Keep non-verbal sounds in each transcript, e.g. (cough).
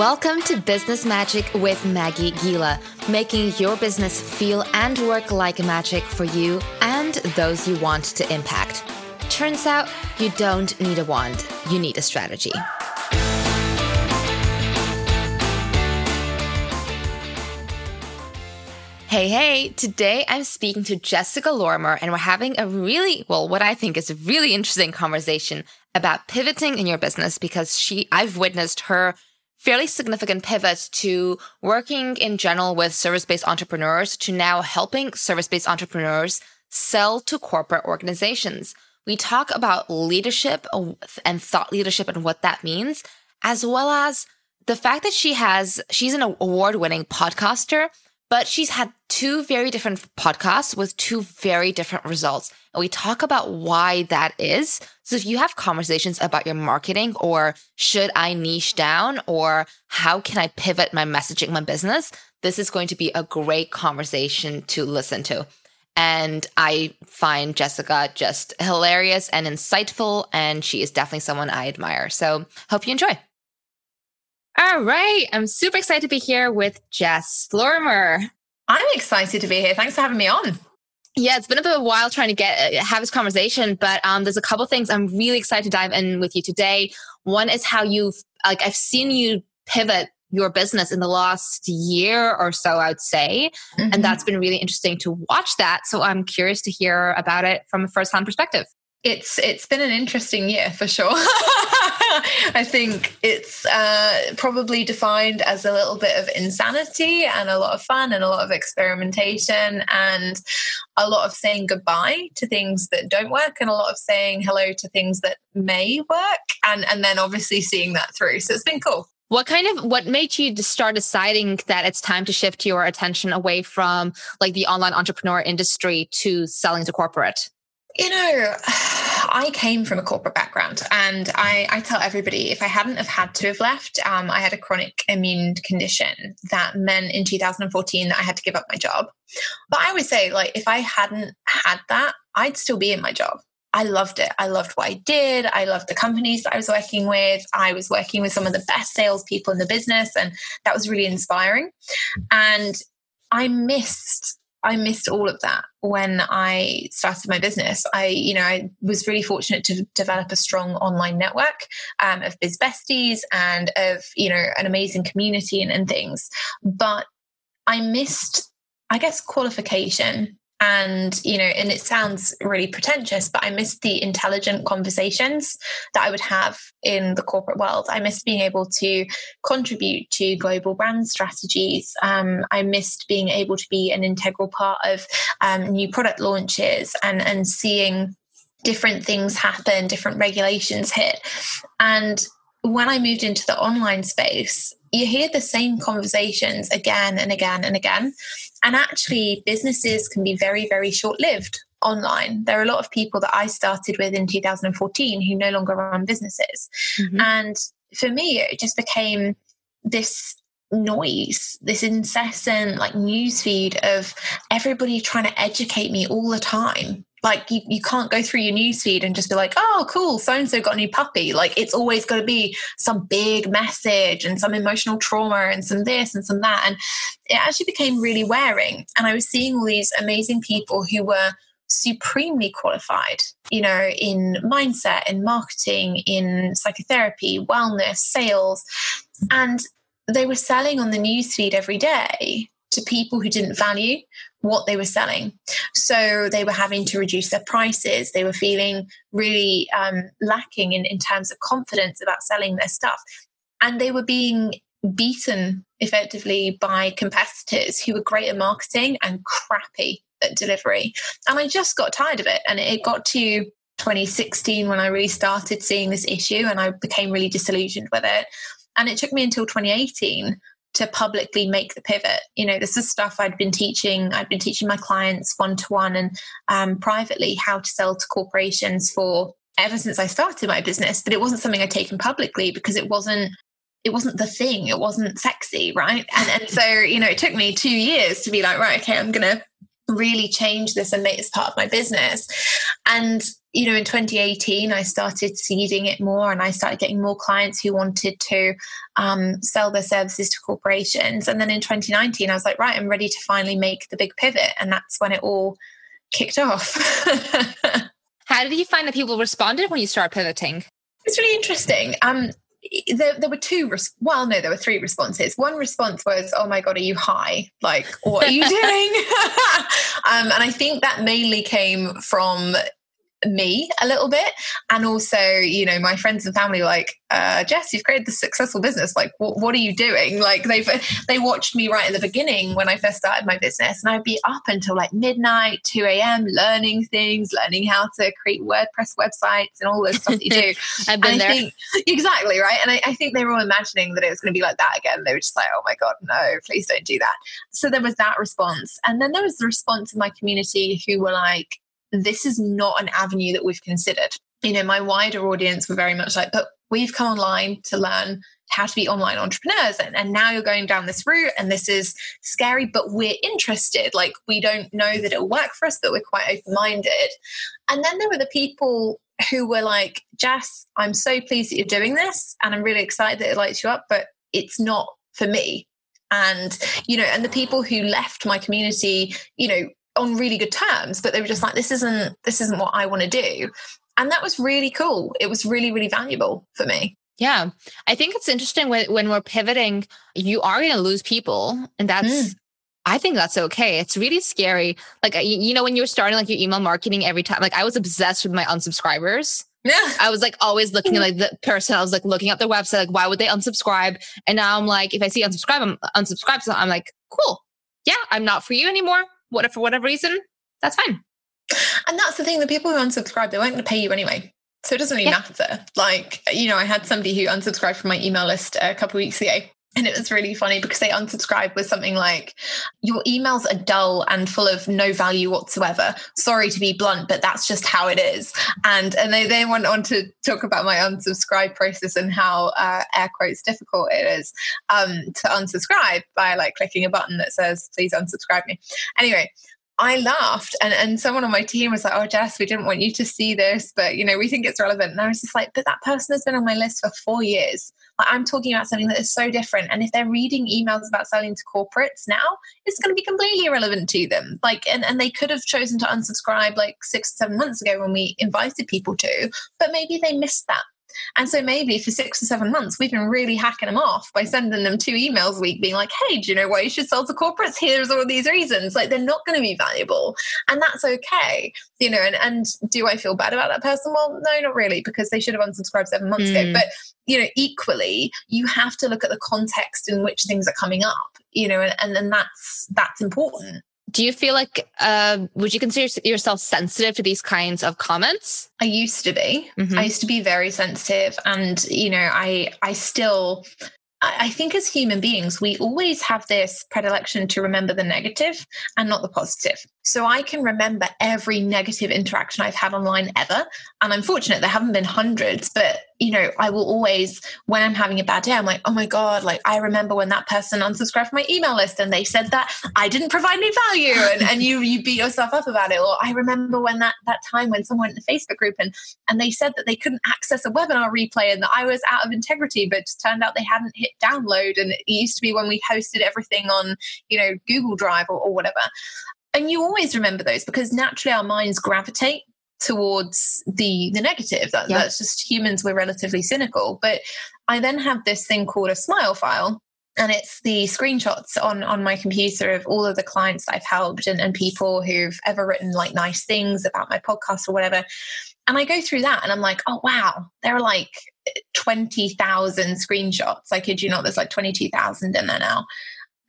Welcome to Business Magic with Maggie Giele, making your business feel and work like magic for you and those you want to impact. Turns out you don't need a wand, you need a strategy. Hey, hey, today I'm speaking to Jessica Lorimer, and we're having a really, well, what I think is a really interesting conversation about pivoting in your business because she, I've witnessed her fairly significant pivot to working in general with service based entrepreneurs to now helping service based entrepreneurs sell to corporate organizations. We talk about leadership and thought leadership and what that means, as well as the fact that she has, she's an award winning podcaster but she's had two very different podcasts with two very different results. And we talk about why that is. So if you have conversations about your marketing or should I niche down or how can I pivot my messaging, my business, this is going to be a great conversation to listen to. And I find Jessica just hilarious and insightful. And she is definitely someone I admire. So hope you enjoy. All right. I'm super excited to be here with Jess Lorimer. I'm excited to be here. Thanks for having me on. Yeah, it's been a bit of a while trying to get uh, have this conversation, but um, there's a couple things I'm really excited to dive in with you today. One is how you've like I've seen you pivot your business in the last year or so, I'd say, mm-hmm. and that's been really interesting to watch that. So I'm curious to hear about it from a first hand perspective. It's it's been an interesting year for sure. (laughs) I think it's uh, probably defined as a little bit of insanity and a lot of fun and a lot of experimentation and a lot of saying goodbye to things that don't work and a lot of saying hello to things that may work and and then obviously seeing that through. So it's been cool. What kind of what made you start deciding that it's time to shift your attention away from like the online entrepreneur industry to selling to corporate? You know, (sighs) I came from a corporate background, and I, I tell everybody if I hadn't have had to have left, um, I had a chronic immune condition that meant in 2014 that I had to give up my job. But I always say, like, if I hadn't had that, I'd still be in my job. I loved it. I loved what I did. I loved the companies that I was working with. I was working with some of the best salespeople in the business, and that was really inspiring. And I missed I missed all of that when I started my business. I, you know, I was really fortunate to develop a strong online network um, of biz besties and of, you know, an amazing community and, and things. But I missed, I guess, qualification and you know and it sounds really pretentious but i missed the intelligent conversations that i would have in the corporate world. I missed being able to contribute to global brand strategies. Um, i missed being able to be an integral part of um, new product launches and and seeing different things happen different regulations hit. And when I moved into the online space, you hear the same conversations again and again and again. And actually, businesses can be very, very short lived online. There are a lot of people that I started with in 2014 who no longer run businesses. Mm-hmm. And for me, it just became this noise, this incessant like news feed of everybody trying to educate me all the time like you, you can't go through your newsfeed and just be like, oh, cool, so and so got a new puppy. Like it's always got to be some big message and some emotional trauma and some this and some that. And it actually became really wearing. And I was seeing all these amazing people who were supremely qualified, you know, in mindset, in marketing, in psychotherapy, wellness, sales. And they were selling on the newsfeed every day to people who didn't value what they were selling. So they were having to reduce their prices. They were feeling really um, lacking in, in terms of confidence about selling their stuff. And they were being beaten effectively by competitors who were great at marketing and crappy at delivery. And I just got tired of it. And it got to 2016 when I really started seeing this issue and I became really disillusioned with it. And it took me until 2018 to publicly make the pivot. You know, this is stuff I'd been teaching. I'd been teaching my clients one to one and um, privately how to sell to corporations for ever since I started my business. But it wasn't something I'd taken publicly because it wasn't it wasn't the thing. It wasn't sexy, right? And and so you know, it took me two years to be like, right, okay, I'm gonna really change this and make this part of my business. And, you know, in 2018, I started seeding it more and I started getting more clients who wanted to um, sell their services to corporations. And then in 2019, I was like, right, I'm ready to finally make the big pivot. And that's when it all kicked off. (laughs) How did you find that people responded when you started pivoting? It's really interesting. Um, there, there were two res- well no there were three responses one response was oh my god are you high like what are you (laughs) doing (laughs) um, and i think that mainly came from me a little bit. And also you know my friends and family like uh, jess you've created this successful business. Like what, what are you doing? Like they've they watched me right at the beginning when i first started my business and i'd be up until like midnight 2 a.m learning things learning how to create wordpress websites and all this stuff that you do. (laughs) I've been and there. think, exactly right? And I, I think they were all imagining that it was going to be like that again. They were just like oh my god no please don't do that. So there was that response. And then there was the response of my community who were like this is not an avenue that we've considered. You know, my wider audience were very much like, but we've come online to learn how to be online entrepreneurs and, and now you're going down this route and this is scary but we're interested. Like we don't know that it'll work for us but we're quite open-minded. And then there were the people who were like jess i'm so pleased that you're doing this and i'm really excited that it lights you up but it's not for me. And you know and the people who left my community you know on really good terms but they were just like this isn't this isn't what i want to do and that was really cool it was really really valuable for me yeah i think it's interesting when, when we're pivoting you are going to lose people and that's mm. I think that's okay. It's really scary. Like, you know, when you're starting like your email marketing every time, like I was obsessed with my unsubscribers. Yeah. (laughs) I was like always looking at like the person. I was like looking at their website, like, why would they unsubscribe? And now I'm like, if I see unsubscribe, I'm unsubscribe. So I'm like, cool. Yeah, I'm not for you anymore what for whatever reason, that's fine. And that's the thing, the people who unsubscribe, they weren't going to pay you anyway. So it doesn't really yeah. matter. Like, you know, I had somebody who unsubscribed from my email list a couple of weeks ago. And it was really funny because they unsubscribed with something like, Your emails are dull and full of no value whatsoever. Sorry to be blunt, but that's just how it is. And and they then went on to talk about my unsubscribe process and how uh, air quotes difficult it is um, to unsubscribe by like clicking a button that says, Please unsubscribe me. Anyway, I laughed and, and someone on my team was like, Oh, Jess, we didn't want you to see this, but you know, we think it's relevant. And I was just like, but that person has been on my list for four years. Like, I'm talking about something that is so different. And if they're reading emails about selling to corporates now, it's going to be completely irrelevant to them. Like, and, and they could have chosen to unsubscribe like six, seven months ago when we invited people to, but maybe they missed that and so maybe for six or seven months, we've been really hacking them off by sending them two emails a week, being like, hey, do you know why you should sell to corporates? Here's all these reasons. Like they're not going to be valuable. And that's okay. You know, and, and do I feel bad about that person? Well, no, not really, because they should have unsubscribed seven months mm. ago. But you know, equally, you have to look at the context in which things are coming up, you know, and, and then that's that's important do you feel like uh, would you consider yourself sensitive to these kinds of comments i used to be mm-hmm. i used to be very sensitive and you know i i still I think as human beings, we always have this predilection to remember the negative and not the positive. So I can remember every negative interaction I've had online ever. And I'm fortunate there haven't been hundreds, but you know, I will always, when I'm having a bad day, I'm like, oh my God, like I remember when that person unsubscribed from my email list and they said that I didn't provide any value and, and you you beat yourself up about it. Or I remember when that that time when someone in the Facebook group and and they said that they couldn't access a webinar replay and that I was out of integrity, but turned out they hadn't hit download. And it used to be when we hosted everything on, you know, Google Drive or, or whatever. And you always remember those because naturally our minds gravitate towards the the negative. That, yeah. that's just humans we're relatively cynical. But i then have this thing called a smile file and it's the screenshots on on my computer of all of the clients that i've helped and, and people who've ever written like nice things about my podcast or whatever. And i go through that and i'm like oh wow there are like 20,000 screenshots. I kid you not there's like 22,000 in there now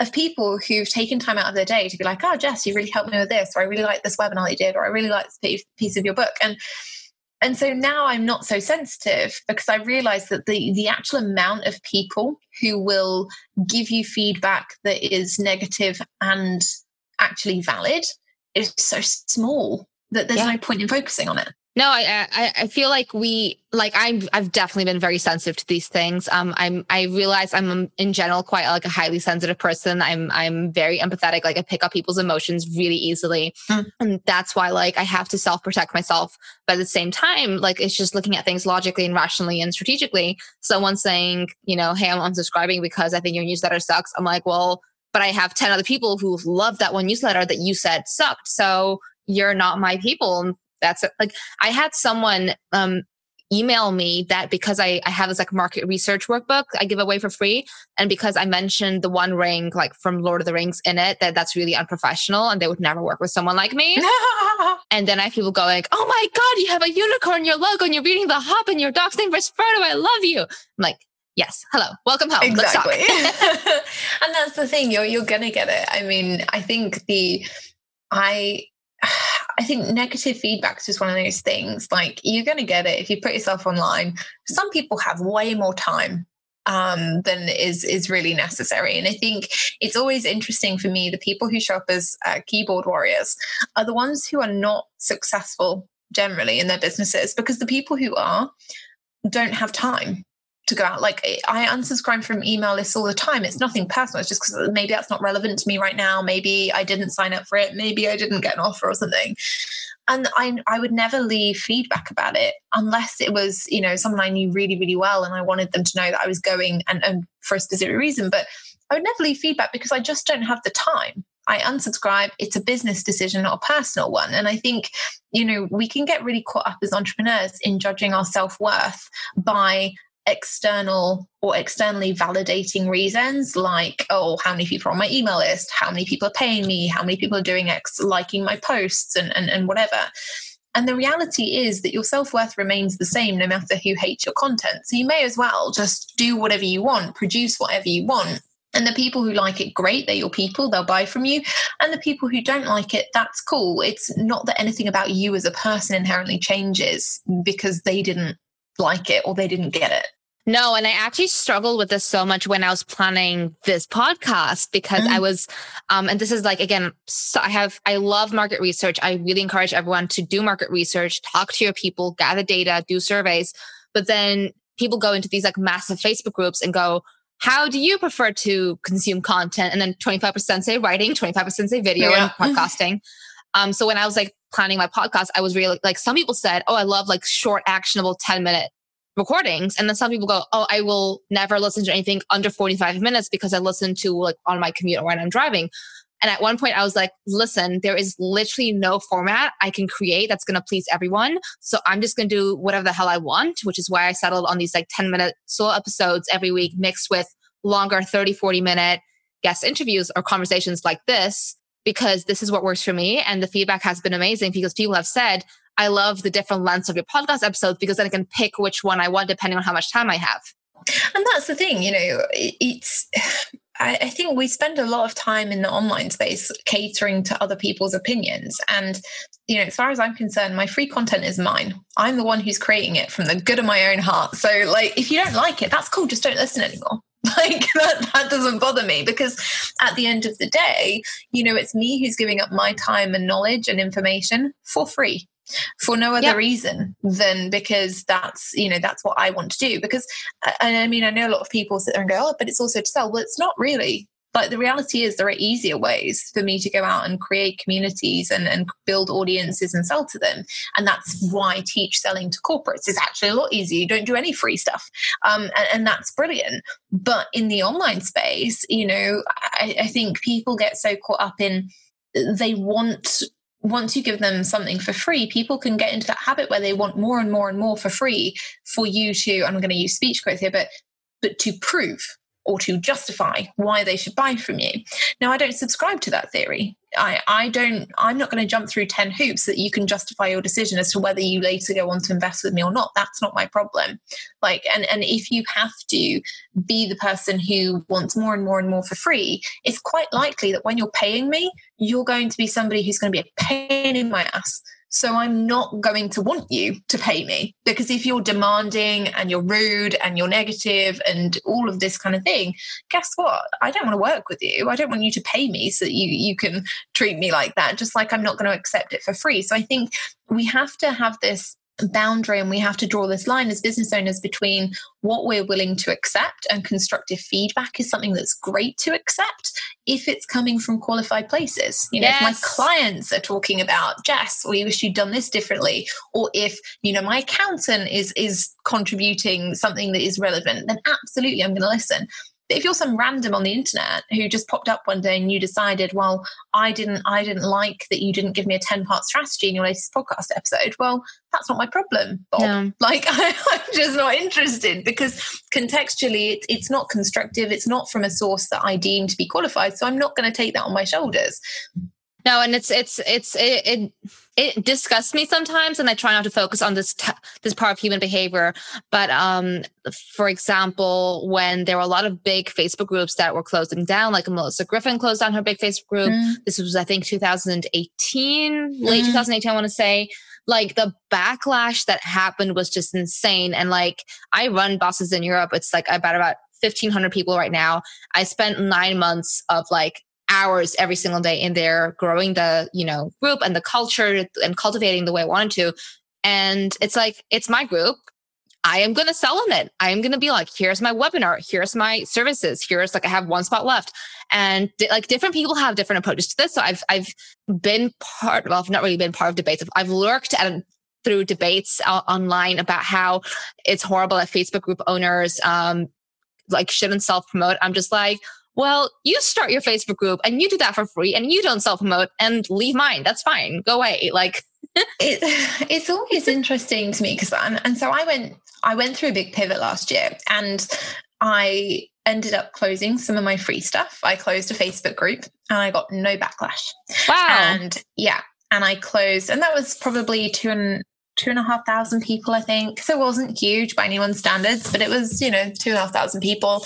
of people who've taken time out of their day to be like, oh, Jess, you really helped me with this, or I really like this webinar you did, or I really like this piece of your book. And and so now I'm not so sensitive because I realize that the the actual amount of people who will give you feedback that is negative and actually valid is so small that there's yeah. no point in focusing on it. No, I, I I feel like we like I'm I've definitely been very sensitive to these things. Um, I'm I realize I'm in general quite like a highly sensitive person. I'm I'm very empathetic. Like I pick up people's emotions really easily, mm. and that's why like I have to self protect myself. But at the same time, like it's just looking at things logically and rationally and strategically. Someone saying, you know, hey, I'm unsubscribing because I think your newsletter sucks. I'm like, well, but I have ten other people who love that one newsletter that you said sucked. So you're not my people that's it. like I had someone um email me that because I, I have this like market research workbook I give away for free. And because I mentioned the one ring like from Lord of the Rings in it, that that's really unprofessional and they would never work with someone like me. (laughs) and then I have people going, Oh my God, you have a unicorn your logo and you're reading the hop and your dog's name is Frodo. I love you. I'm like, Yes. Hello. Welcome home. Exactly. (laughs) (laughs) and that's the thing. You're you're gonna get it. I mean, I think the I I think negative feedback is just one of those things. Like you're going to get it if you put yourself online. Some people have way more time um, than is is really necessary. And I think it's always interesting for me. The people who show up as uh, keyboard warriors are the ones who are not successful generally in their businesses because the people who are don't have time to go out. Like I unsubscribe from email lists all the time. It's nothing personal. It's just because maybe that's not relevant to me right now. Maybe I didn't sign up for it. Maybe I didn't get an offer or something. And I, I would never leave feedback about it unless it was, you know, someone I knew really, really well and I wanted them to know that I was going and, and for a specific reason. But I would never leave feedback because I just don't have the time. I unsubscribe. It's a business decision, not a personal one. And I think, you know, we can get really caught up as entrepreneurs in judging our self worth by external or externally validating reasons like oh how many people are on my email list how many people are paying me how many people are doing x liking my posts and, and, and whatever and the reality is that your self-worth remains the same no matter who hates your content so you may as well just do whatever you want produce whatever you want and the people who like it, great, they're your people, they'll buy from you. And the people who don't like it, that's cool. It's not that anything about you as a person inherently changes because they didn't like it or they didn't get it. No, and I actually struggled with this so much when I was planning this podcast because mm. I was, um, and this is like, again, so I have, I love market research. I really encourage everyone to do market research, talk to your people, gather data, do surveys. But then people go into these like massive Facebook groups and go, how do you prefer to consume content? And then 25% say writing, 25% say video yeah. and (laughs) podcasting. Um, so when I was like planning my podcast, I was really like, some people said, Oh, I love like short, actionable 10 minute recordings. And then some people go, Oh, I will never listen to anything under 45 minutes because I listen to like on my commute or when I'm driving. And at one point I was like, listen, there is literally no format I can create that's going to please everyone. So I'm just going to do whatever the hell I want, which is why I settled on these like 10 minute solo episodes every week mixed with longer 30, 40 minute guest interviews or conversations like this because this is what works for me. And the feedback has been amazing because people have said, I love the different lengths of your podcast episodes because then I can pick which one I want depending on how much time I have. And that's the thing, you know, it's, (sighs) I, think we spend a lot of time in the online space catering to other people's opinions. And, you know, as far as I'm concerned, my free content is mine. I'm the one who's creating it from the good of my own heart. So, like, if you don't like it, that's cool. Just don't listen anymore. (laughs) like that, that doesn't bother me because at the end of the day you know it's me who's giving up my time and knowledge and information for free for no other yep. reason than because that's you know that's what I want to do. Because and I mean I know a lot of people sit there and go, oh, but it's also to sell. Well, it's not really. But the reality is there are easier ways for me to go out and create communities and, and build audiences and sell to them. And that's why I teach selling to corporates is actually a lot easier. You don't do any free stuff. Um, and, and, that's brilliant. But in the online space, you know, I, I think people get so caught up in they want once you give them something for free, people can get into that habit where they want more and more and more for free for you to, I'm going to use speech quotes here, but but to prove or to justify why they should buy from you. Now, I don't subscribe to that theory. I, I don't, I'm not going to jump through 10 hoops that you can justify your decision as to whether you later go on to invest with me or not. That's not my problem. Like, and, and if you have to be the person who wants more and more and more for free, it's quite likely that when you're paying me, you're going to be somebody who's going to be a pain in my ass so I'm not going to want you to pay me because if you're demanding and you're rude and you're negative and all of this kind of thing, guess what? I don't want to work with you. I don't want you to pay me so that you, you can treat me like that, just like I'm not going to accept it for free. So I think we have to have this boundary and we have to draw this line as business owners between what we're willing to accept and constructive feedback is something that's great to accept if it's coming from qualified places you know yes. if my clients are talking about jess we wish you'd done this differently or if you know my accountant is is contributing something that is relevant then absolutely i'm going to listen but if you're some random on the internet who just popped up one day and you decided, well, I didn't, I didn't like that you didn't give me a 10 part strategy in your latest podcast episode, well, that's not my problem, Bob. Yeah. (laughs) Like (laughs) I, am just not interested because contextually it, it's not constructive. It's not from a source that I deem to be qualified. So I'm not going to take that on my shoulders. No, and it's it's it's it, it, it disgusts me sometimes, and I try not to focus on this t- this part of human behavior. But um, for example, when there were a lot of big Facebook groups that were closing down, like Melissa Griffin closed down her big Facebook group. Mm. This was, I think, 2018, mm. late 2018, I want to say. Like the backlash that happened was just insane. And like I run bosses in Europe. It's like about about 1500 people right now. I spent nine months of like hours every single day in there growing the you know group and the culture and cultivating the way i wanted to. And it's like it's my group. I am going to sell on it. I am going to be like here's my webinar. Here's my services. Here's like i have one spot left. And like different people have different approaches to this. So i've i've been part well i've not really been part of debates. I've lurked at through debates online about how it's horrible that facebook group owners um like shouldn't self promote i'm just like well, you start your Facebook group and you do that for free and you don't self promote and leave mine. That's fine. Go away. Like, it, (sighs) it's always interesting to me because and, and so I went I went through a big pivot last year and I ended up closing some of my free stuff. I closed a Facebook group and I got no backlash. Wow. And yeah, and I closed, and that was probably two and two and a half thousand people, I think. So it wasn't huge by anyone's standards, but it was, you know, two and a half thousand people.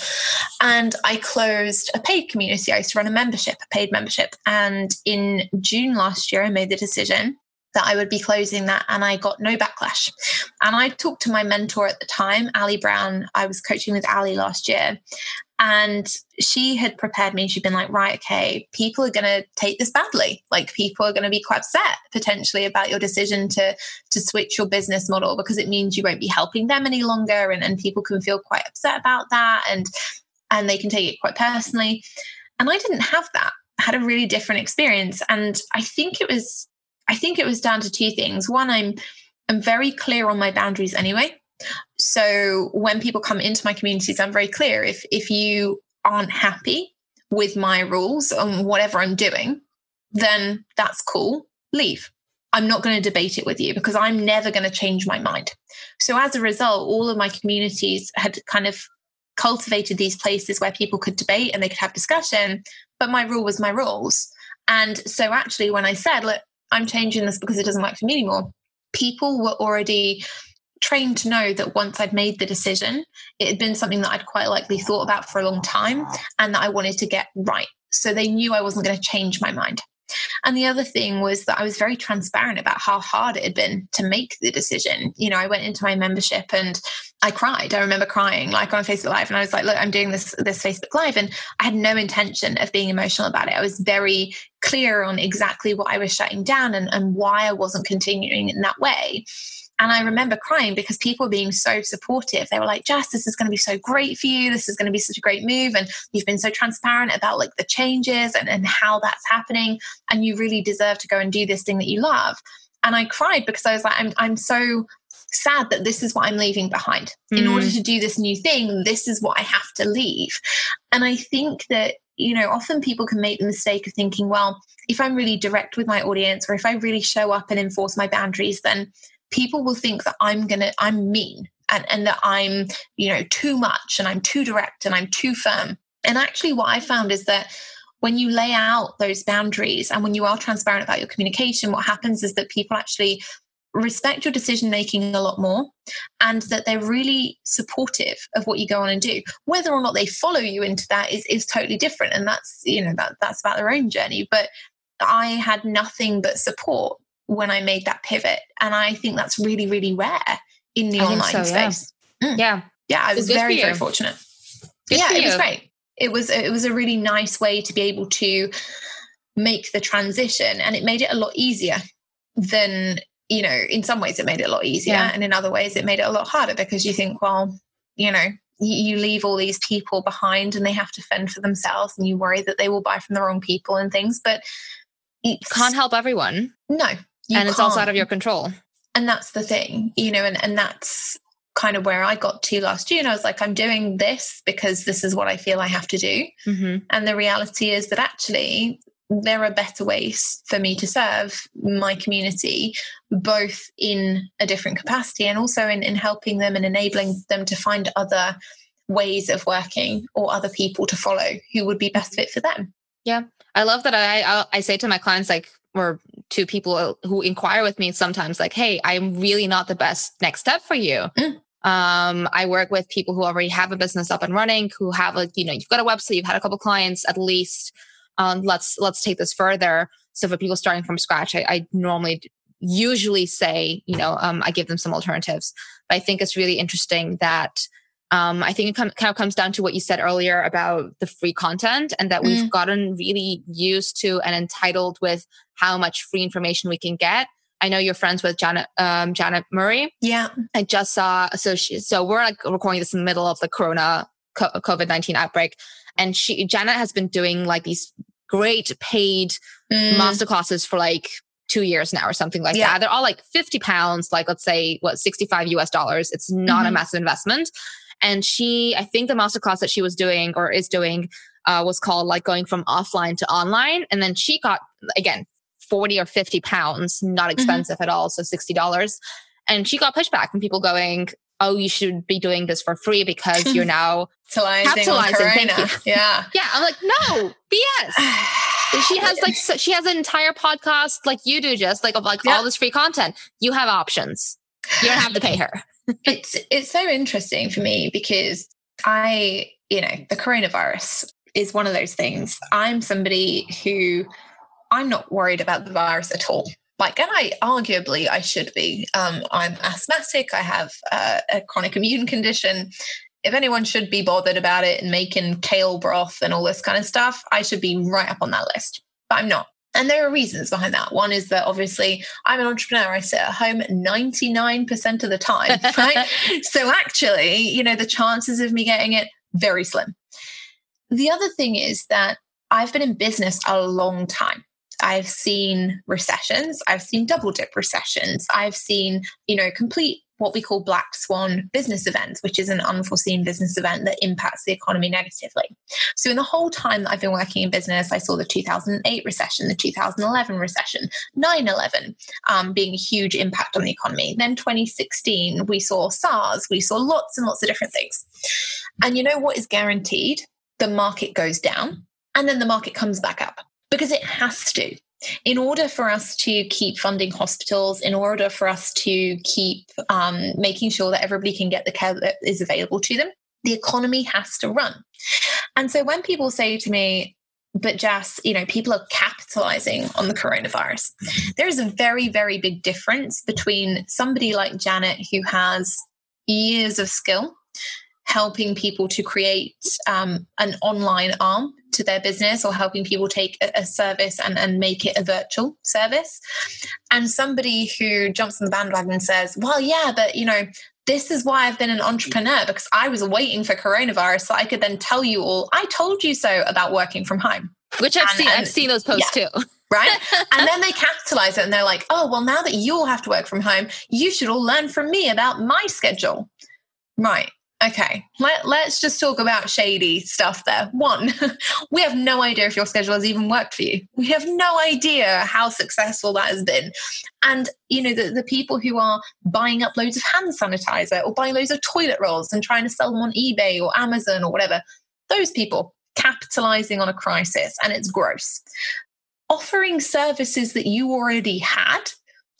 And I closed a paid community. I used to run a membership, a paid membership. And in June last year, I made the decision that I would be closing that and I got no backlash. And I talked to my mentor at the time, Ali Brown. I was coaching with Ali last year. And she had prepared me. She'd been like, right, okay, people are going to take this badly. Like people are going to be quite upset potentially about your decision to to switch your business model because it means you won't be helping them any longer, and, and people can feel quite upset about that, and and they can take it quite personally. And I didn't have that. I had a really different experience, and I think it was I think it was down to two things. One, I'm I'm very clear on my boundaries anyway. So when people come into my communities, I'm very clear. If if you aren't happy with my rules and whatever I'm doing, then that's cool. Leave. I'm not going to debate it with you because I'm never going to change my mind. So as a result, all of my communities had kind of cultivated these places where people could debate and they could have discussion, but my rule was my rules. And so actually when I said, look, I'm changing this because it doesn't work for me anymore, people were already trained to know that once I'd made the decision, it had been something that I'd quite likely thought about for a long time and that I wanted to get right. So they knew I wasn't going to change my mind. And the other thing was that I was very transparent about how hard it had been to make the decision. You know, I went into my membership and I cried. I remember crying like on Facebook Live and I was like, look, I'm doing this this Facebook Live and I had no intention of being emotional about it. I was very clear on exactly what I was shutting down and, and why I wasn't continuing in that way. And I remember crying because people were being so supportive. They were like, Jess, this is going to be so great for you. This is going to be such a great move. And you've been so transparent about like the changes and, and how that's happening. And you really deserve to go and do this thing that you love. And I cried because I was like, I'm, I'm so sad that this is what I'm leaving behind. Mm. In order to do this new thing, this is what I have to leave. And I think that, you know, often people can make the mistake of thinking, well, if I'm really direct with my audience or if I really show up and enforce my boundaries, then people will think that I'm gonna I'm mean and, and that I'm, you know, too much and I'm too direct and I'm too firm. And actually what I found is that when you lay out those boundaries and when you are transparent about your communication, what happens is that people actually respect your decision making a lot more and that they're really supportive of what you go on and do. Whether or not they follow you into that is, is totally different. And that's you know that that's about their own journey. But i had nothing but support when I made that pivot. And I think that's really, really rare in the I online so, space. Yeah. Mm. yeah. Yeah. I was very, very fortunate. Good yeah, it was great. It was it was a really nice way to be able to make the transition and it made it a lot easier than you know, in some ways it made it a lot easier. Yeah. And in other ways it made it a lot harder because you think, well, you know, you leave all these people behind and they have to fend for themselves and you worry that they will buy from the wrong people and things. But you can't help everyone. No. And it's also out of your control. And that's the thing, you know, and, and that's kind of where I got to last June. I was like, I'm doing this because this is what I feel I have to do. Mm-hmm. And the reality is that actually there are better ways for me to serve my community, both in a different capacity and also in, in helping them and enabling them to find other ways of working or other people to follow who would be best fit for them. Yeah. I love that I, I, I say to my clients, like, or to people who inquire with me sometimes, like, hey, I'm really not the best next step for you. Mm. Um, I work with people who already have a business up and running, who have a, you know, you've got a website, you've had a couple clients at least um, let's let's take this further. So for people starting from scratch, I, I normally usually say, you know, um, I give them some alternatives. But I think it's really interesting that um, I think it com- kind of comes down to what you said earlier about the free content and that mm. we've gotten really used to and entitled with how much free information we can get. I know you're friends with Janet um, Janet Murray. Yeah, I just saw so she, so we're like recording this in the middle of the Corona COVID nineteen outbreak, and she Janet has been doing like these great paid mm. masterclasses for like two years now or something like yeah. that. They're all like 50 pounds, like let's say what 65 US dollars. It's not mm-hmm. a massive investment. And she, I think the masterclass that she was doing or is doing uh, was called like going from offline to online. And then she got again 40 or 50 pounds, not mm-hmm. expensive mm-hmm. at all. So $60. And she got pushback from people going, oh, you should be doing this for free because you're (laughs) now capitalizing. Thank you. Yeah. (laughs) Yeah. I'm like, no, BS. she has like, so, she has an entire podcast like you do, just like of like yeah. all this free content. You have options. You don't have to pay her. It's, it's so interesting for me because I, you know, the coronavirus is one of those things. I'm somebody who I'm not worried about the virus at all like, and I arguably I should be. Um, I'm asthmatic. I have uh, a chronic immune condition. If anyone should be bothered about it and making kale broth and all this kind of stuff, I should be right up on that list. But I'm not. And there are reasons behind that. One is that obviously I'm an entrepreneur. I sit at home 99% of the time, (laughs) right? so actually, you know, the chances of me getting it very slim. The other thing is that I've been in business a long time. I've seen recessions. I've seen double dip recessions. I've seen, you know, complete what we call black swan business events, which is an unforeseen business event that impacts the economy negatively. So, in the whole time that I've been working in business, I saw the 2008 recession, the 2011 recession, 9 11 um, being a huge impact on the economy. Then 2016, we saw SARS, we saw lots and lots of different things. And you know what is guaranteed? The market goes down and then the market comes back up because it has to. In order for us to keep funding hospitals, in order for us to keep um, making sure that everybody can get the care that is available to them, the economy has to run. And so when people say to me, but Jess, you know, people are capitalizing on the coronavirus. There is a very, very big difference between somebody like Janet, who has years of skill helping people to create um, an online arm to their business or helping people take a, a, service and, and make it a virtual service. And somebody who jumps on the bandwagon and says, well, yeah, but you know, this is why I've been an entrepreneur because I was waiting for coronavirus so I could then tell you all, I told you so about working from home. Which I've and, seen, and, I've seen those posts yeah. too. (laughs) right? and then they capitalize it and they're like, oh, well, now that you all have to work from home, you should all learn from me about my schedule. Right okay, let, let's just talk about shady stuff there. One, (laughs) we have no idea if your schedule has even worked for you. We have no idea how successful that has been. And, you know, the, the people who are buying up loads of hand sanitizer or buying loads of toilet rolls and trying to sell them on eBay or Amazon or whatever, those people capitalizing on a crisis and it's gross. Offering services that you already had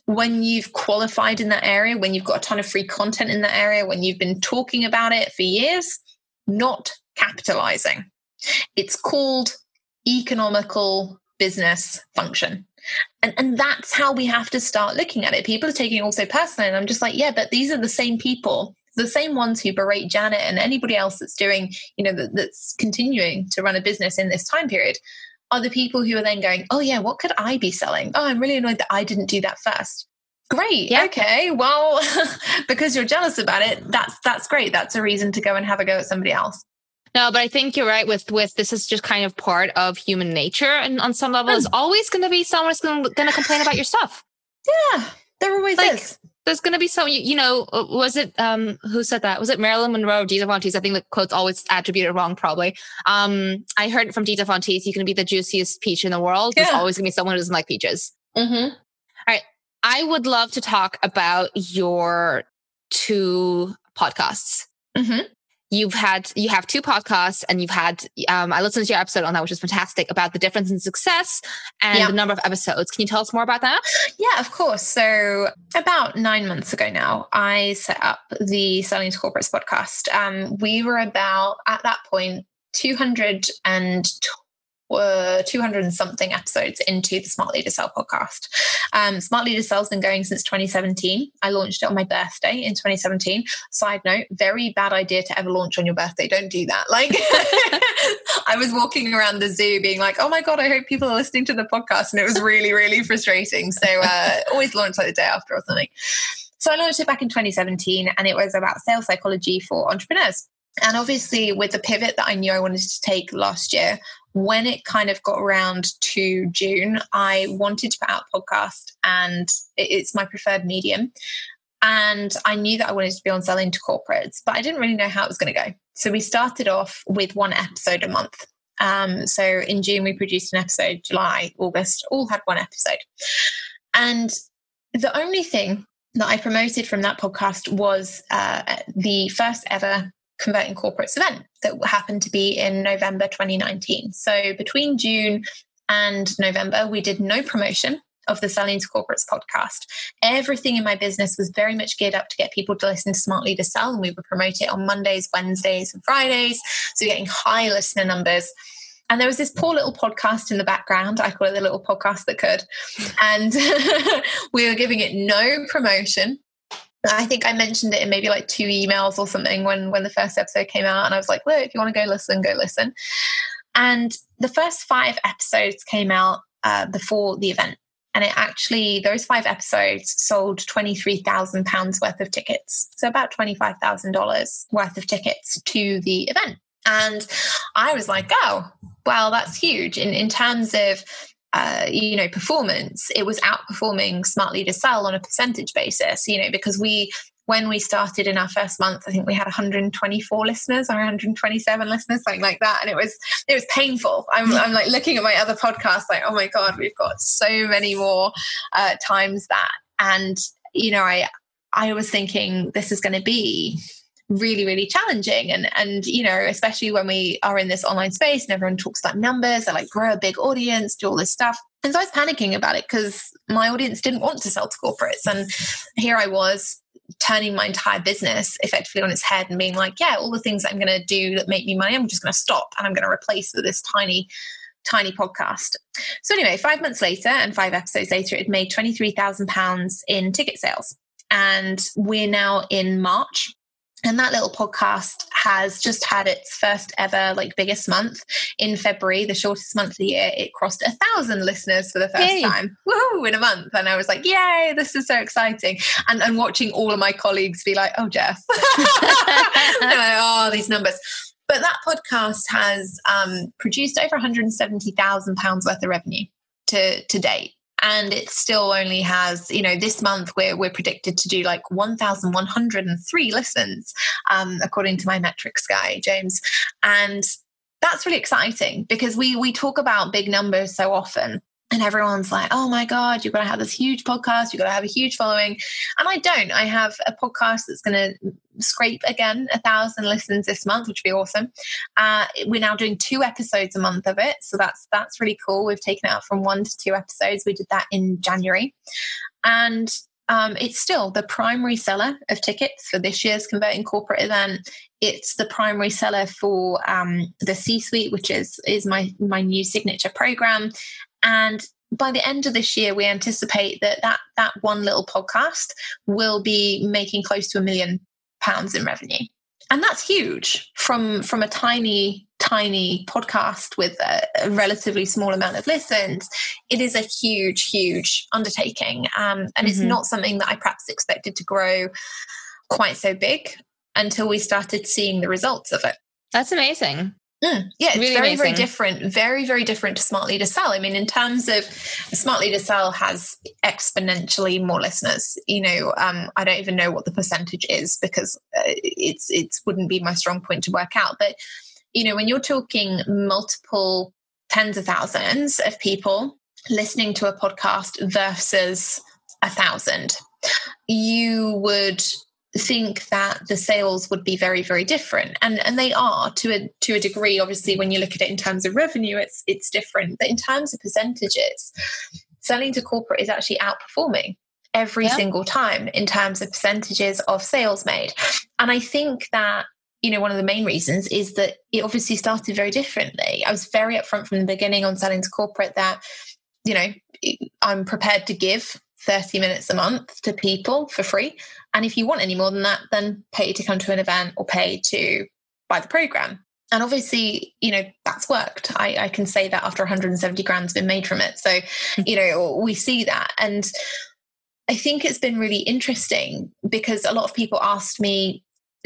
when you've qualified in that area, when you've got a ton of free content in that area, when you've been talking about it for years, not capitalizing. It's called economical business function. And, and that's how we have to start looking at it. People are taking it also personally. And I'm just like, yeah, but these are the same people, the same ones who berate Janet and anybody else that's doing, you know, that, that's continuing to run a business in this time period are the people who are then going, oh, yeah, what could I be selling? Oh, I'm really annoyed that I didn't do that first. Great. Yeah. Okay. Well, (laughs) because you're jealous about it, that's that's great. That's a reason to go and have a go at somebody else. No, but I think you're right with with this is just kind of part of human nature, and on some level, mm. it's always going to be someone who's going to complain about your stuff. (sighs) Yeah, there always like, is. There's going to be some, you, know, uh, was it um who said that? Was it Marilyn Monroe, or Dita Von Teese? I think the quote's always attributed wrong, probably. Um, I heard it from Dita Von Teese. You can be the juiciest peach in the world. Yeah. There's always going to be someone who doesn't like peaches. Mm-hmm. All right. I would love to talk about your two podcasts. Mm-hmm. You've had you have two podcasts, and you've had um, I listened to your episode on that, which is fantastic about the difference in success and the number of episodes. Can you tell us more about that? Yeah, of course. So about nine months ago now, I set up the Selling to Corporates podcast. Um, we were about at that point 220 were 200 and something episodes into the Smart Leader Sell podcast. Um, Smart Leader Sell's been going since 2017. I launched it on my birthday in 2017. Side note, very bad idea to ever launch on your birthday. Don't do that. Like, (laughs) (laughs) I was walking around the zoo being like, oh my God, I hope people are listening to the podcast. And it was really, really frustrating. So uh, (laughs) always launch like the day after or something. So I launched it back in 2017 and it was about sales psychology for entrepreneurs. And obviously, with the pivot that I knew I wanted to take last year, when it kind of got around to June, I wanted to put out a podcast and it's my preferred medium. And I knew that I wanted to be on selling to corporates, but I didn't really know how it was going to go. So we started off with one episode a month. Um, so in June, we produced an episode, July, August, all had one episode. And the only thing that I promoted from that podcast was uh, the first ever Converting Corporates event that happened to be in November 2019. So between June and November, we did no promotion of the Selling to Corporates podcast. Everything in my business was very much geared up to get people to listen to Smart Leader Sell, and we would promote it on Mondays, Wednesdays, and Fridays. So getting high listener numbers. And there was this poor little podcast in the background. I call it the little podcast that could. And (laughs) we were giving it no promotion. I think I mentioned it in maybe like two emails or something when when the first episode came out, and I was like, "Look, if you want to go listen, go listen." And the first five episodes came out uh, before the event, and it actually those five episodes sold twenty three thousand pounds worth of tickets, so about twenty five thousand dollars worth of tickets to the event. And I was like, "Oh, well, that's huge." In in terms of uh, you know performance it was outperforming smart leader sell on a percentage basis you know because we when we started in our first month i think we had 124 listeners or 127 listeners something like that and it was it was painful. I'm, I'm like looking at my other podcasts like oh my god we've got so many more uh, times that. And you know i i was thinking this is going to be really really challenging and and you know especially when we are in this online space and everyone talks about numbers they like grow a big audience do all this stuff and so i was panicking about it because my audience didn't want to sell to corporates and here i was turning my entire business effectively on its head and being like yeah all the things i'm going to do that make me money i'm just going to stop and i'm going to replace with this tiny tiny podcast. So anyway, five months later and five episodes later, it made £23,000 in ticket sales. And we're now in March and that little podcast has just had its first ever like biggest month in february the shortest month of the year. It crossed a thousand listeners for the first yay. time. Woo, in a month. And i was like yay this is so exciting. And, and watching all of my colleagues be like oh jeff. (laughs) Like, oh these numbers. But that podcast has um, produced over 170000 pounds worth of revenue to, to date and it still only has you know this month we're, we're predicted to do like 1103 listens um, according to my metrics guy james. And that's really exciting because we we talk about big numbers so often and everyone's like, oh my God, you've got to have this huge podcast, you've got to have a huge following. And I don't. I have a podcast that's going to scrape again a thousand listens this month, which would be awesome. Uh, we're now doing two episodes a month of it. So that's that's really cool. We've taken it out from one to two episodes. We did that in January. And um, it's still the primary seller of tickets for this year's converting corporate event. It's the primary seller for um, the C-suite, which is is my my new signature program, and by the end of this year, we anticipate that that, that one little podcast will be making close to a million pounds in revenue. And that's huge from, from a tiny, tiny podcast with a, a, relatively small amount of listens, it is a huge, huge undertaking. Um, and mm-hmm. it's not something that I perhaps expected to grow quite so big until we started seeing the results of it. That's amazing. Mm, yeah, it's really very, amazing. very different. Very, very different to Smart Leader Sell. I mean, in terms of Smart Leader Sell has exponentially more listeners. You know, um, I don't even know what the percentage is because uh, it's it wouldn't be my strong point to work out. But you know, when you're talking multiple tens of thousands of people listening to a podcast versus a thousand, you would think that the sales would be very very different. And and they are to a to a degree. Obviously when you look at it in terms of revenue it's it's different. But in terms of percentages selling to corporate is actually outperforming every yeah. single time in terms of percentages of sales made. And i think that you know one of the main reasons is that it obviously started very differently. I was very upfront from the beginning on selling to corporate that you know i'm prepared to give 30 minutes a month to people for free. And if you want any more than that, then pay to come to an event or pay to buy the program. And obviously, you know, that's worked. I, I can say that after 170 grand's been made from it. So, (laughs) you know, we see that. And I think it's been really interesting because a lot of people asked me,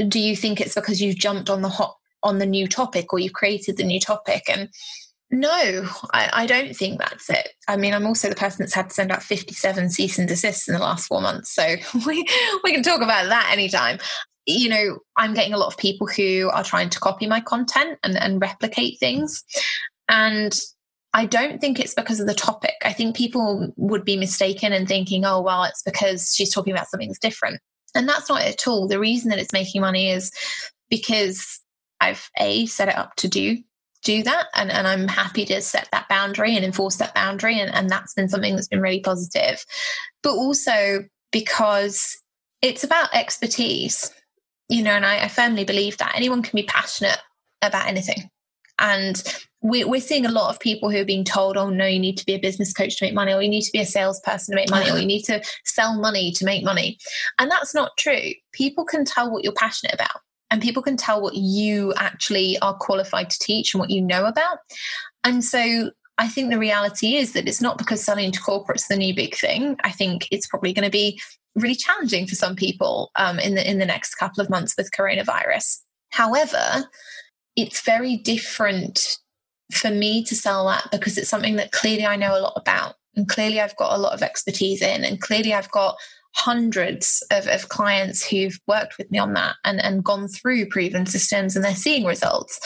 do you think it's because you've jumped on the hot on the new topic or you've created the new topic? And no, I, I, don't think that's it. I mean, I'm also the person that's had to send out 57 cease and desists in the last four months. So (laughs) we, we can talk about that anytime. You know, I'm getting a lot of people who are trying to copy my content and, and replicate things. And I don't think it's because of the topic. I think people would be mistaken in thinking, oh, well, it's because she's talking about something that's different. And that's not it at all. The reason that it's making money is because I've A, set it up to do do that and, and i'm happy to set that boundary and enforce that boundary and, and that's been something that's been really positive but also because it's about expertise you know and I, I firmly believe that anyone can be passionate about anything and we, we're seeing a lot of people who are being told, oh, no, you need to be a business coach to make money, or you need to be a salesperson to make money, or you need to sell money to make money. And that's not true. People can tell what you're passionate about and people can tell what you actually are qualified to teach and what you know about. And so I think the reality is that it's not because selling to corporates the new big thing. I think it's probably going to be really challenging for some people um, in the in the next couple of months with coronavirus. However, it's very different for me to sell that because it's something that clearly I know a lot about and clearly I've got a lot of expertise in and clearly I've got hundreds of, of clients who've worked with me on that and, and gone through proven systems and they're seeing results.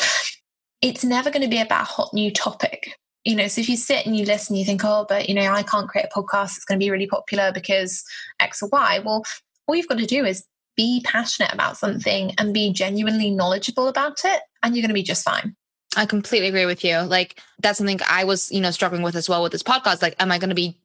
It's never going to be about a hot new topic. You know, so if you sit and you listen, you think, oh, but you know, I can't create a podcast that's going to be really popular because X or Y. Well, all you've got to do is be passionate about something and be genuinely knowledgeable about it, and you're going to be just fine. I completely agree with you. Like that's something I was, you know, struggling with as well with this podcast. Like, am I going to be,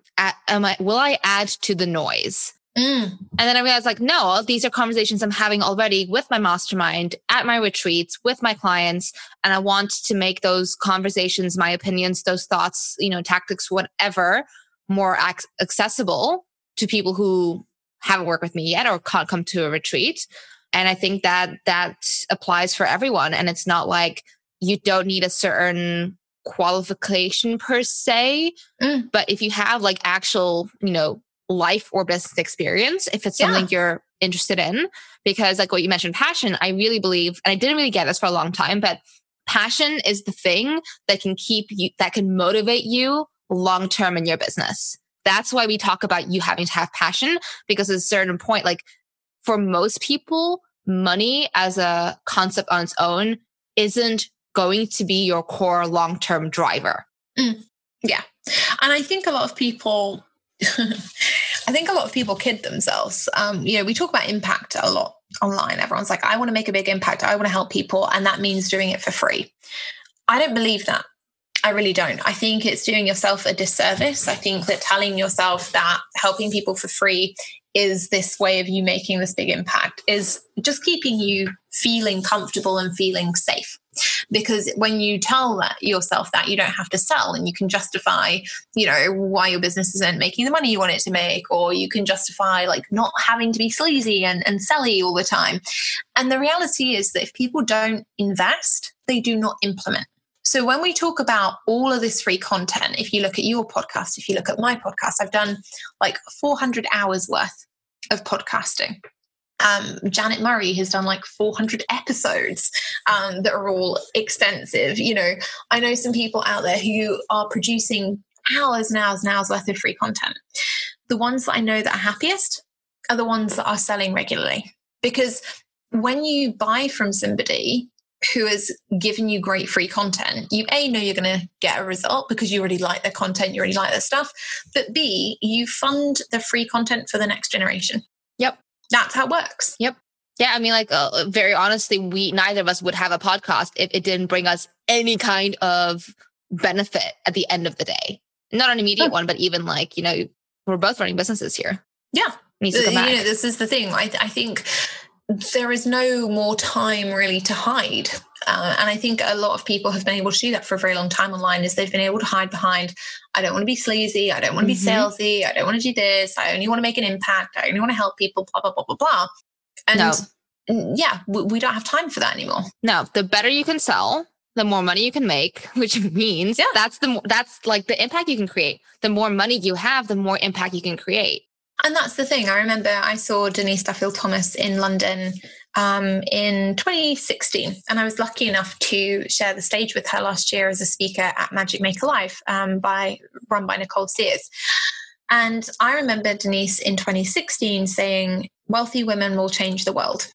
am I, will I add to the noise? Mm. And then I realized, like, no, these are conversations I'm having already with my mastermind, at my retreats, with my clients. And I want to make those conversations, my opinions, those thoughts, you know, tactics, whatever, more ac- accessible to people who haven't worked with me yet or can't come to a retreat. And I think that that applies for everyone. And it's not like you don't need a certain qualification per se. Mm. But if you have like actual, you know, life or business experience if it's something yeah. you're interested in. Because, like what you mentioned, passion, I really believe, and I didn't really get this for a long time, but passion is the thing that can keep you, that can motivate you long term in your business. That's why we talk about you having to have passion because at a certain point, like for most people, money as a concept on its own isn't going to be your core long term driver. Mm. Yeah. And I think a lot of people (laughs) I think a lot of people kid themselves. Um, you know, we talk about impact a lot online. Everyone's like, I want to make a big impact. I want to help people. And that means doing it for free. I don't believe that. I really don't. I think it's doing yourself a disservice. I think that telling yourself that helping people for free is this way of you making this big impact is just keeping you feeling comfortable and feeling safe because when you tell that yourself that you don't have to sell and you can justify you know why your business isn't making the money you want it to make or you can justify like not having to be sleazy and, and selly all the time and the reality is that if people don't invest they do not implement. So when we talk about all of this free content, if you look at your podcast, if you look at my podcast, I've done like 400 hours worth of podcasting. Um, Janet Murray has done like 400 episodes um, that are all extensive. You know, I know some people out there who are producing hours and hours and hours worth of free content. The ones that I know that are happiest are the ones that are selling regularly because when you buy from somebody who has given you great free content, you A, know you're going to get a result because you already like their content, you already like their stuff. But B, you fund the free content for the next generation. Yep. That's how it works. Yep. Yeah. I mean, like, uh, very honestly, we, neither of us would have a podcast if it didn't bring us any kind of benefit at the end of the day. Not an immediate one, but even like, you know, we're both running businesses here. Yeah. Needs to come back. You know, this is the thing. I, I think there is no more time really to hide. Uh, and I think a lot of people have been able to do that for a very long time online is they've been able to hide behind, I don't want to be sleazy. I don't want to mm-hmm. be salesy. I don't want to do this. I only want to make an impact. I only want to help people, blah, blah, blah, blah, blah. And no. yeah, we, we don't have time for that anymore. No, the better you can sell, the more money you can make, (laughs) which means yeah. that's the, that's like the impact you can create. The more money you have, the more impact you can create. And that's the thing. I remember I saw Denise Duffield Thomas in London um, in 2016, and I was lucky enough to share the stage with her last year as a speaker at Magic Maker Live um, by run by Nicole Sears. And I remember Denise in 2016 saying, "Wealthy women will change the world."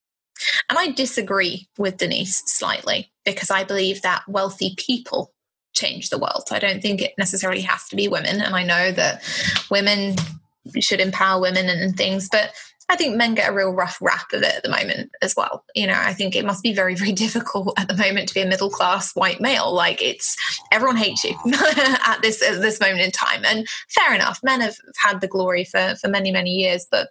And I disagree with Denise slightly because I believe that wealthy people change the world. I don't think it necessarily has to be women. And I know that women should empower women and things. But I think men get a real rough rap of it at the moment as well. You know, I think it must be very, very (laughs) difficult at the moment to be a middle class white male. Like it's everyone hates you (laughs) at this at this moment in time. And fair enough, men have had the glory for for many, many years. But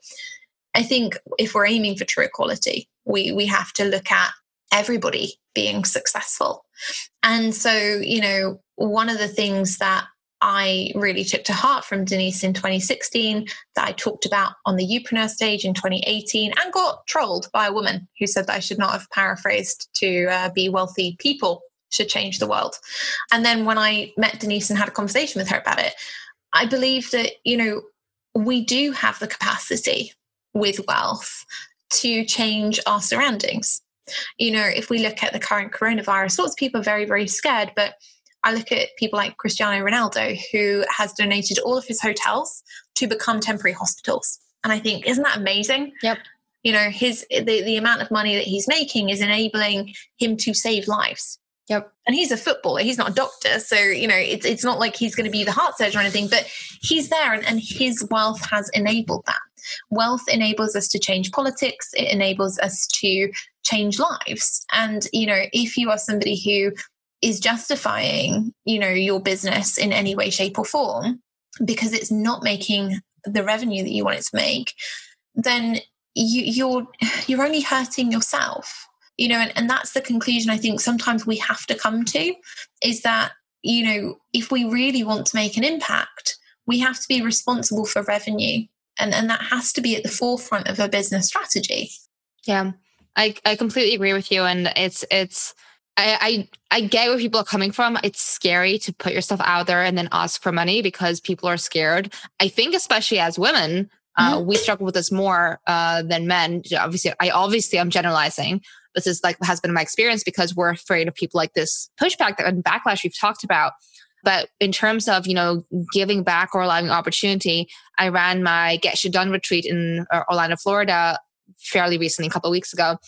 I think if we're aiming for true equality, we we have to look at everybody being successful. And so, you know, one of the things that I really took to heart from Denise in 2016 that I talked about on the Youpreneur stage in 2018 and got trolled by a woman who said that I should not have paraphrased to uh, be wealthy people should change the world. And then when I met Denise and had a conversation with her about it, I believe that, you know, we do have the capacity with wealth to change our surroundings. You know, if we look at the current coronavirus, lots of people are very, very scared, but I look at people like Cristiano Ronaldo, who has donated all of his hotels to become temporary hospitals. And I think, isn't that amazing? Yep. You know, his the, the amount of money that he's making is enabling him to save lives. Yep. And he's a footballer. He's not a doctor. So, you know, it's, it's not like he's going to be the heart surgeon or anything, but he's there and, and his wealth has enabled that. Wealth enables us to change politics. It enables us to change lives. And, you know, if you are somebody who is justifying, you know, your business in any way, shape, or form because it's not making the revenue that you want it to make, then you, you're you're only hurting yourself. You know, and, and that's the conclusion I think sometimes we have to come to is that, you know, if we really want to make an impact, we have to be responsible for revenue. And, and that has to be at the forefront of a business strategy. Yeah. I, I completely agree with you. And it's it's I, I I get where people are coming from. It's scary to put yourself out there and then ask for money because people are scared. I think especially as women, uh, mm-hmm. we struggle with this more uh, than men. Obviously, I obviously I'm generalizing. This is like has been my experience because we're afraid of people like this pushback and backlash we've talked about. But in terms of you know giving back or allowing opportunity, I ran my Get Shit Done retreat in uh, Orlando, Florida, fairly recently, a couple of weeks ago,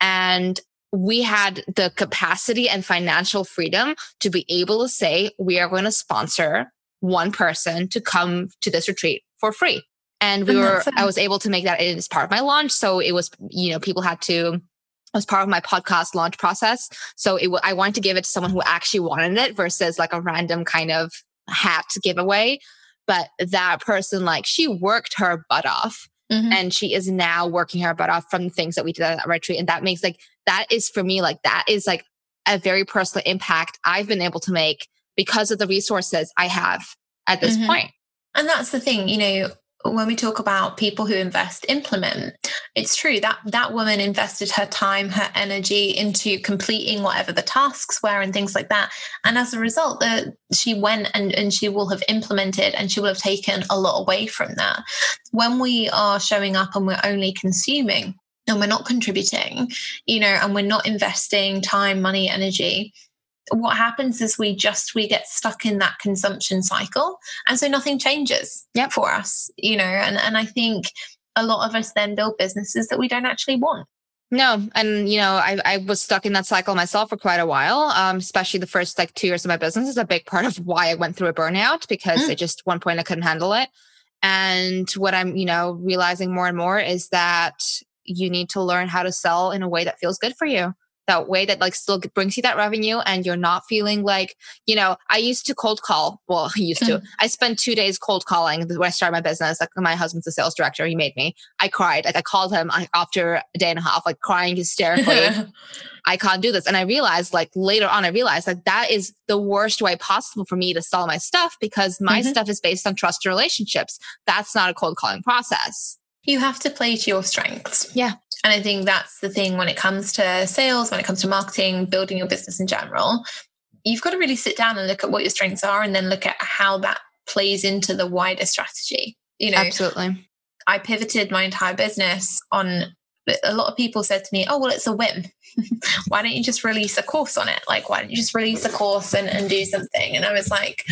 and we had the capacity and financial freedom to be able to say, we are going to sponsor one person to come to this retreat for free. And we and were, I was able to make that as part of my launch. So it was, you know, people had to, as part of my podcast launch process. So it, I wanted to give it to someone who actually wanted it versus like a random kind of hat giveaway. But that person, like, she worked her butt off. Mm-hmm. And she is now working her butt off from the things that we did at that retreat. And that makes like that is for me, like that is like a very personal impact I've been able to make because of the resources I have at this mm-hmm. point. And that's the thing, you know, when we talk about people who invest implement it's true that that woman invested her time her energy into completing whatever the tasks were and things like that and as a result the, she went and, and she will have implemented and she will have taken a lot away from that when we are showing up and we're only consuming and we're not contributing you know and we're not investing time money energy what happens is we just we get stuck in that consumption cycle and so nothing changes yep. for us you know and and i think a lot of us then build businesses that we don't actually want no, and you know, I, I was stuck in that cycle myself for quite a while. Um, especially the first like two years of my business is a big part of (laughs) why I went through a burnout because mm. at just one point I couldn't handle it. And what I'm, you know, realizing more and more is that you need to learn how to sell in a way that feels good for you that way that like still brings you that revenue and you're not feeling like, you know, I used to cold call. Well, (laughs) I used to. (laughs) I spent two days cold calling when I started my business. Like my husband's a sales director. He made me. I cried. Like I called him after a day and a half, like crying hysterically. (laughs) I can't do this. And I realized like later on, I realized like that is the worst way possible for me to sell my stuff because my mm-hmm. stuff is based on trust and relationships. That's not a cold calling process. You have to play to your strengths. Yeah. And I think that's the thing when it comes to sales, when it comes to marketing, building your business in general. You've got to really sit down and look at what your strengths are and then look at how that plays into the wider strategy. You know, absolutely. I pivoted my entire business on a lot of people said to me, Oh, well, it's a whim. (laughs) why don't you just release a course on it? Like, why don't you just release a course and, and do something? And I was like,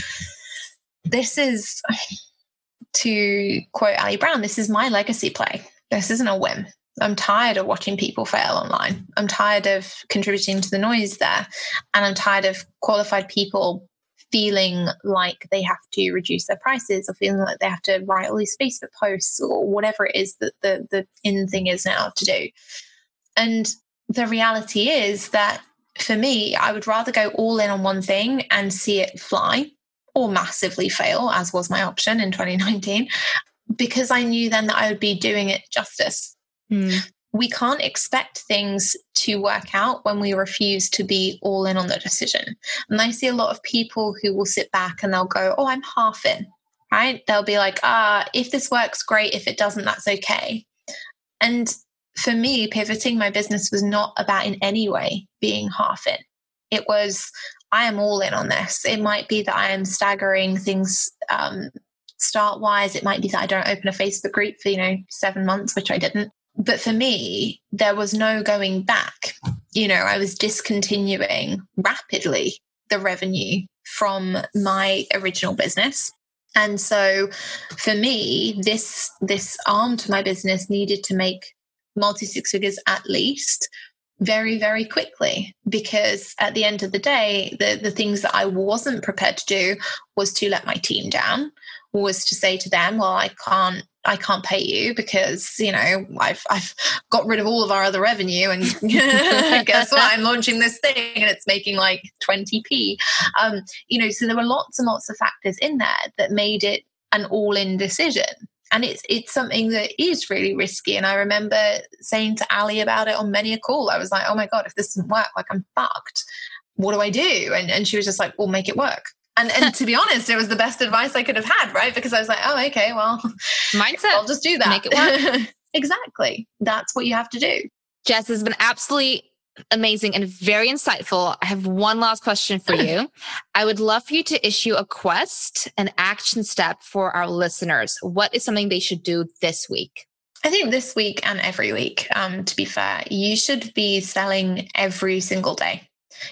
This is, to quote Ali Brown, this is my legacy play. This isn't a whim. I'm tired of watching people fail online. I'm tired of contributing to the noise there. And I'm tired of qualified people feeling like they have to reduce their prices or feeling like they have to write all these Facebook posts or whatever it is that the, the in thing is now to do. And the reality is that for me, I would rather go all in on one thing and see it fly or massively fail, as was my option in 2019, because I knew then that I would be doing it justice Mm. We can't expect things to work out when we refuse to be all in on the decision. And I see a lot of people who will sit back and they'll go, Oh, I'm half in, right? They'll be like, Ah, if this works, great. If it doesn't, that's okay. And for me, pivoting my business was not about in any way being half in. It was, I am all in on this. It might be that I am staggering things um, start wise. It might be that I don't open a Facebook group for, you know, seven months, which I didn't but for me, there was no going back. You know, I was discontinuing rapidly the revenue from my original business. And so for me, this this arm to my business needed to make multi six figures at least very, very quickly. Because at the end of the day, the, the things that I wasn't prepared to do was to let my team down, was to say to them, well, I can't I can't pay you because you know I've I've got rid of all of our other revenue and (laughs) guess what I'm launching this thing and it's making like 20p um you know so there were lots and lots of factors in there that made it an all-in decision and it's it's something that is really risky and I remember saying to Ali about it on many a call I was like oh my god if this doesn't work like I'm fucked what do I do and and she was just like well make it work and and to be (laughs) honest, it was the best advice I could have had, right? Because I was like, oh, okay, well, mindset. I'll just do that. Make it work. (laughs) exactly. That's what you have to do. Jess has been absolutely amazing and very insightful. I have one last question for you. (laughs) I would love for you to issue a quest, an action step for our listeners. What is something they should do this week? I think this week and every week, um, to be fair, you should be selling every single day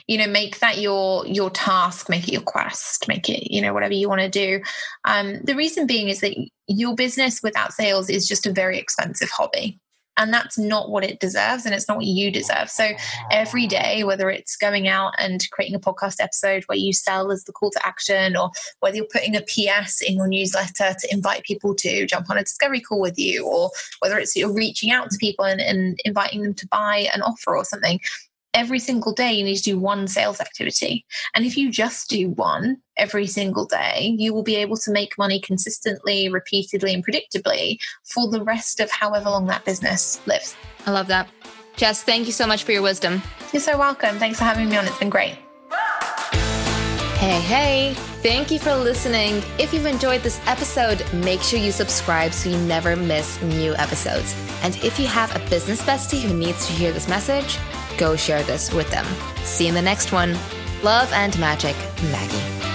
you know make that your your task make it your quest make it you know whatever you want to do um, the reason being is that your business without sales is just a very expensive hobby and that's not what it deserves and it's not what you deserve. So every day whether it's going out and creating a podcast episode where you sell as the call to action or whether you're putting a ps in your newsletter to invite people to jump on a discovery call with you or whether it's you're reaching out to people and, and inviting them to buy an offer or something every single day you need to do one sales activity. And if you just do one every single day, you will be able to make money consistently, repeatedly, and predictably for the rest of however long that business lives. I love that. Jess, thank you so much for your wisdom. You're so welcome. Thanks for having me on. It's been great. Hey, hey. Thank you for listening. If you've enjoyed this episode, make sure you subscribe so you never miss new episodes. And if you have a business bestie who needs to hear this message, go share this with them. See you in the next one. Love and magic, Maggie.